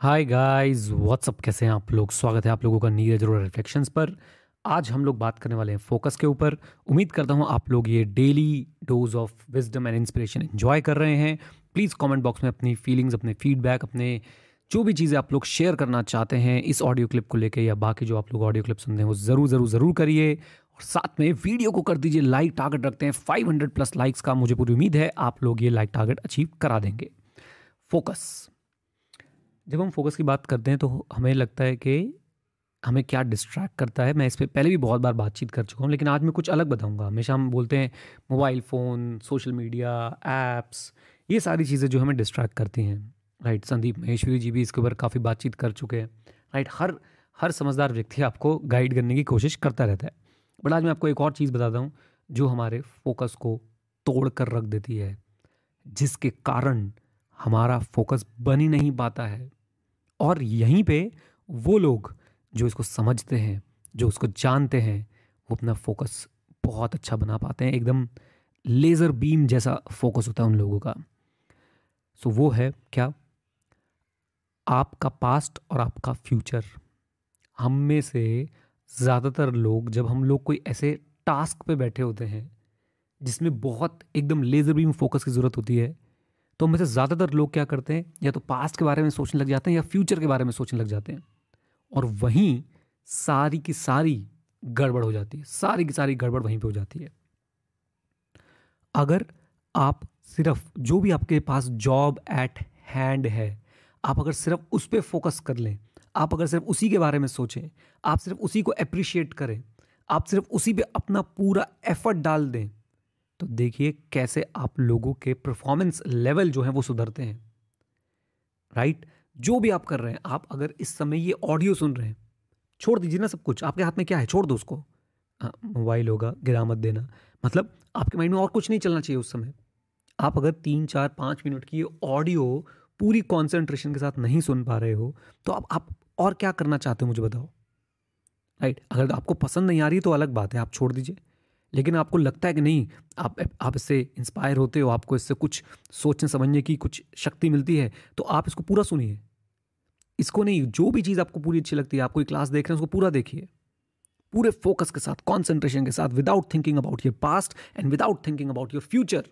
Hi guys what's up कैसे हैं आप लोग? स्वागत है आप लोगों का नीरज और रिफ्लेक्शंस पर। आज हम लोग बात करने वाले हैं फोकस के ऊपर। उम्मीद करता हूँ आप लोग ये daily dose of wisdom and inspiration enjoy कर रहे हैं। प्लीज़ कमेंट बॉक्स में अपनी फीलिंग्स अपने फीडबैक अपने जो भी चीज़ें आप लोग शेयर करना चाहते हैं, इस ऑडियो क्लिप को लेकर या बाकी जो आप लोग ऑडियो क्लिप सुनते हैं, वो ज़रूर ज़रूर ज़रूर करिए। और साथ में वीडियो को कर दीजिए लाइक टारगेट रखते हैं। 500 प्लस लाइक्स का मुझे पूरी उम्मीद है आप लोग ये लाइक टारगेट अचीव करा देंगे। फोकस जब हम फोकस की बात करते हैं तो हमें लगता है कि हमें क्या डिस्ट्रैक्ट करता है। मैं इस पर पहले भी बहुत बार बातचीत कर चुका हूँ, लेकिन आज मैं कुछ अलग बताऊँगा। हमेशा हम बोलते हैं mobile phone social media apps ये सारी चीज़ें जो हमें डिस्ट्रैक्ट करती हैं। राइट संदीप महेश्वरी जी भी इसके ऊपर काफ़ी बातचीत कर चुके हैं। राइट हर हर समझदार व्यक्ति आपको गाइड करने की कोशिश करता रहता है। बट आज मैं आपको एक और चीज़ बताता हूँ, जो हमारे फोकस को तोड़ कर रख देती है, जिसके कारण हमारा फोकस बन ही नहीं पाता है। और यहीं पे वो लोग जो इसको समझते हैं, जो उसको जानते हैं, वो अपना फोकस बहुत अच्छा बना पाते हैं। एकदम लेज़र बीम जैसा फोकस होता है उन लोगों का। सो वो है क्या? आपका पास्ट और आपका फ्यूचर हम में से ज़्यादातर लोग जब हम लोग कोई ऐसे टास्क पे बैठे होते हैं, जिसमें बहुत एकदम लेज़र बीम फोकस की ज़रूरत होती है तो में से ज़्यादातर लोग क्या करते हैं? या तो पास्ट के बारे में सोचने लग जाते हैं या फ्यूचर के बारे में सोचने लग जाते हैं। और वहीं सारी की सारी गड़बड़ हो जाती है। सारी की सारी गड़बड़ वहीं पे हो जाती है। अगर आप सिर्फ़ जो भी आपके पास जॉब एट हैंड है, आप अगर सिर्फ़ उस पर फोकस कर लें, आप अगर सिर्फ़ उसी के बारे में सोचें, आप सिर्फ़ उसी को अप्रिशिएट करें, आप सिर्फ़ उसी पे अपना पूरा एफर्ट डाल दें तो देखिए कैसे आप लोगों के परफॉर्मेंस लेवल जो है वो सुधरते हैं। राइट जो भी आप कर रहे हैं, आप अगर इस समय ये ऑडियो सुन रहे हैं, छोड़ दीजिए ना सब कुछ। आपके हाथ में क्या है? छोड़ दो उसको। मोबाइल होगा गिरा मत देना। मतलब आपके माइंड में और कुछ नहीं चलना चाहिए उस समय। आप अगर तीन, चार, पाँच मिनट की ऑडियो पूरी कॉन्सेंट्रेशन के साथ नहीं सुन पा रहे हो तो आप आप और क्या करना चाहते हो मुझे बताओ। राइट अगर आपको पसंद नहीं आ रही तो अलग बात है, आप छोड़ दीजिए। लेकिन आपको लगता है कि नहीं, आप आप इससे इंस्पायर होते हो, आपको इससे कुछ सोचने, समझने की कुछ शक्ति मिलती है तो आप इसको पूरा सुनिए। इसको नहीं, जो भी चीज़ आपको पूरी अच्छी लगती है, आप कोई क्लास देख रहे हैं, उसको पूरा देखिए। पूरे फोकस के साथ कॉन्सेंट्रेशन के साथ without thinking about your past and without thinking about your future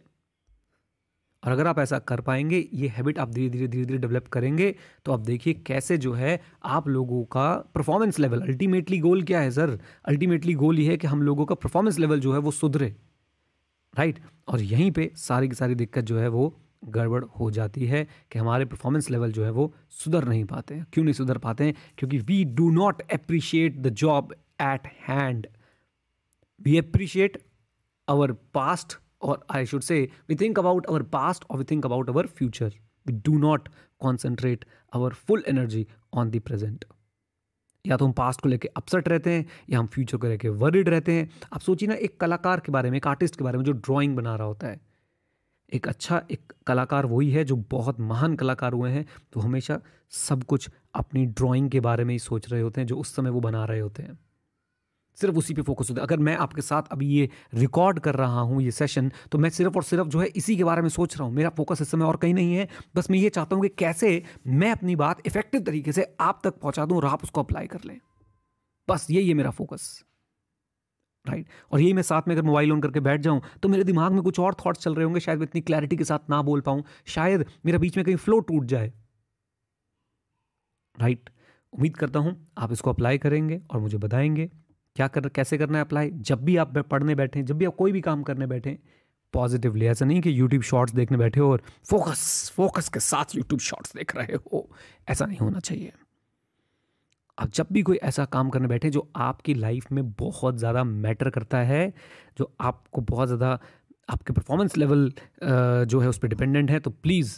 और अगर आप ऐसा कर पाएँगे, ये हैबिट आप धीरे धीरे धीरे धीरे डेवलप करेंगे तो आप देखिए कैसे जो है आप लोगों का परफॉर्मेंस लेवल अल्टीमेटली गोल क्या है सर अल्टीमेटली गोल ये है कि हम लोगों का परफॉर्मेंस लेवल जो है वो सुधरे राइट और यहीं पे सारी की सारी दिक्कत जो है वो गड़बड़ हो जाती है कि हमारे परफॉर्मेंस लेवल जो है वो सुधर नहीं पाते हैं। क्यों नहीं सुधर पाते हैं? क्योंकि we do not appreciate the job at hand we appreciate our past or I should say, we think about our past or we think about our future. We do not concentrate our full energy on the present. या तो हम past को लेके upset रहते हैं या हम future को लेके वरिड रहते हैं आप सोचिए ना एक कलाकार के बारे में एक आर्टिस्ट के बारे में जो ड्राइंग बना रहा होता है एक अच्छा एक कलाकार वही है जो बहुत महान कलाकार हुए हैं तो हमेशा सब कुछ अपनी ड्राइंग के बारे में ही सोच रहे होते हैं जो उस समय वो बना रहे होते हैं सिर्फ़ उसी पे फोकस होता है। अगर मैं आपके साथ अभी ये रिकॉर्ड कर रहा हूँ, ये सेशन तो मैं सिर्फ़ और सिर्फ़ जो है इसी के बारे में सोच रहा हूँ। मेरा फोकस इस समय और कहीं नहीं है। बस मैं ये चाहता हूँ कि कैसे मैं अपनी बात इफ़ेक्टिव तरीके से आप तक पहुँचा दूँ और आप उसको अप्लाई कर लें। बस यही है मेरा फोकस राइट. और यही मैं साथ में अगर मोबाइल ऑन करके बैठ जाऊँ तो मेरे दिमाग में कुछ और थॉट्स चल रहे होंगे, शायद मैं इतनी क्लैरिटी के साथ ना बोल पाऊँ। शायद मेरा बीच में कहीं फ्लो टूट जाए। राइट. उम्मीद करता हूँ आप इसको अप्लाई करेंगे और मुझे बताएँगे। क्या कर, कैसे करना है अप्लाई जब भी आप पढ़ने बैठे, जब भी आप कोई भी काम करने बैठे पॉजिटिवली ऐसा नहीं कि यूट्यूब शॉर्ट्स देखने बैठे हो और फोकस फोकस के साथ यूट्यूब शॉर्ट्स देख रहे हो। ऐसा नहीं होना चाहिए। आप जब भी कोई ऐसा काम करने बैठे जो आपकी लाइफ में बहुत ज़्यादा मैटर करता है, जो आपको बहुत ज़्यादा, आपके परफॉर्मेंस लेवल जो है उस पर डिपेंडेंट है तो प्लीज़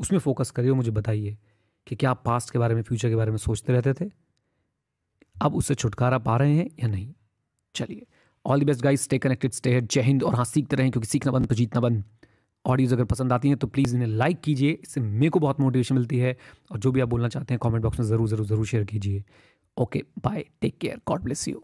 उसमें फोकस करिए मुझे बताइए कि क्या आप पास्ट के बारे में फ्यूचर के बारे में सोचते रहते थे? अब उससे छुटकारा पा रहे हैं या नहीं? चलिए all the best guys stay connected stay जय हिंद और हाँ सीखते रहें, क्योंकि सीखना बंद तो जीतना बंद। ऑडियोज अगर पसंद आती हैं तो प्लीज़ इन्हें लाइक कीजिए। इससे मेरे को बहुत मोटिवेशन मिलती है और जो भी आप बोलना चाहते हैं कमेंट बॉक्स में ज़रूर ज़रूर ज़रूर शेयर कीजिए। Okay bye take care God bless you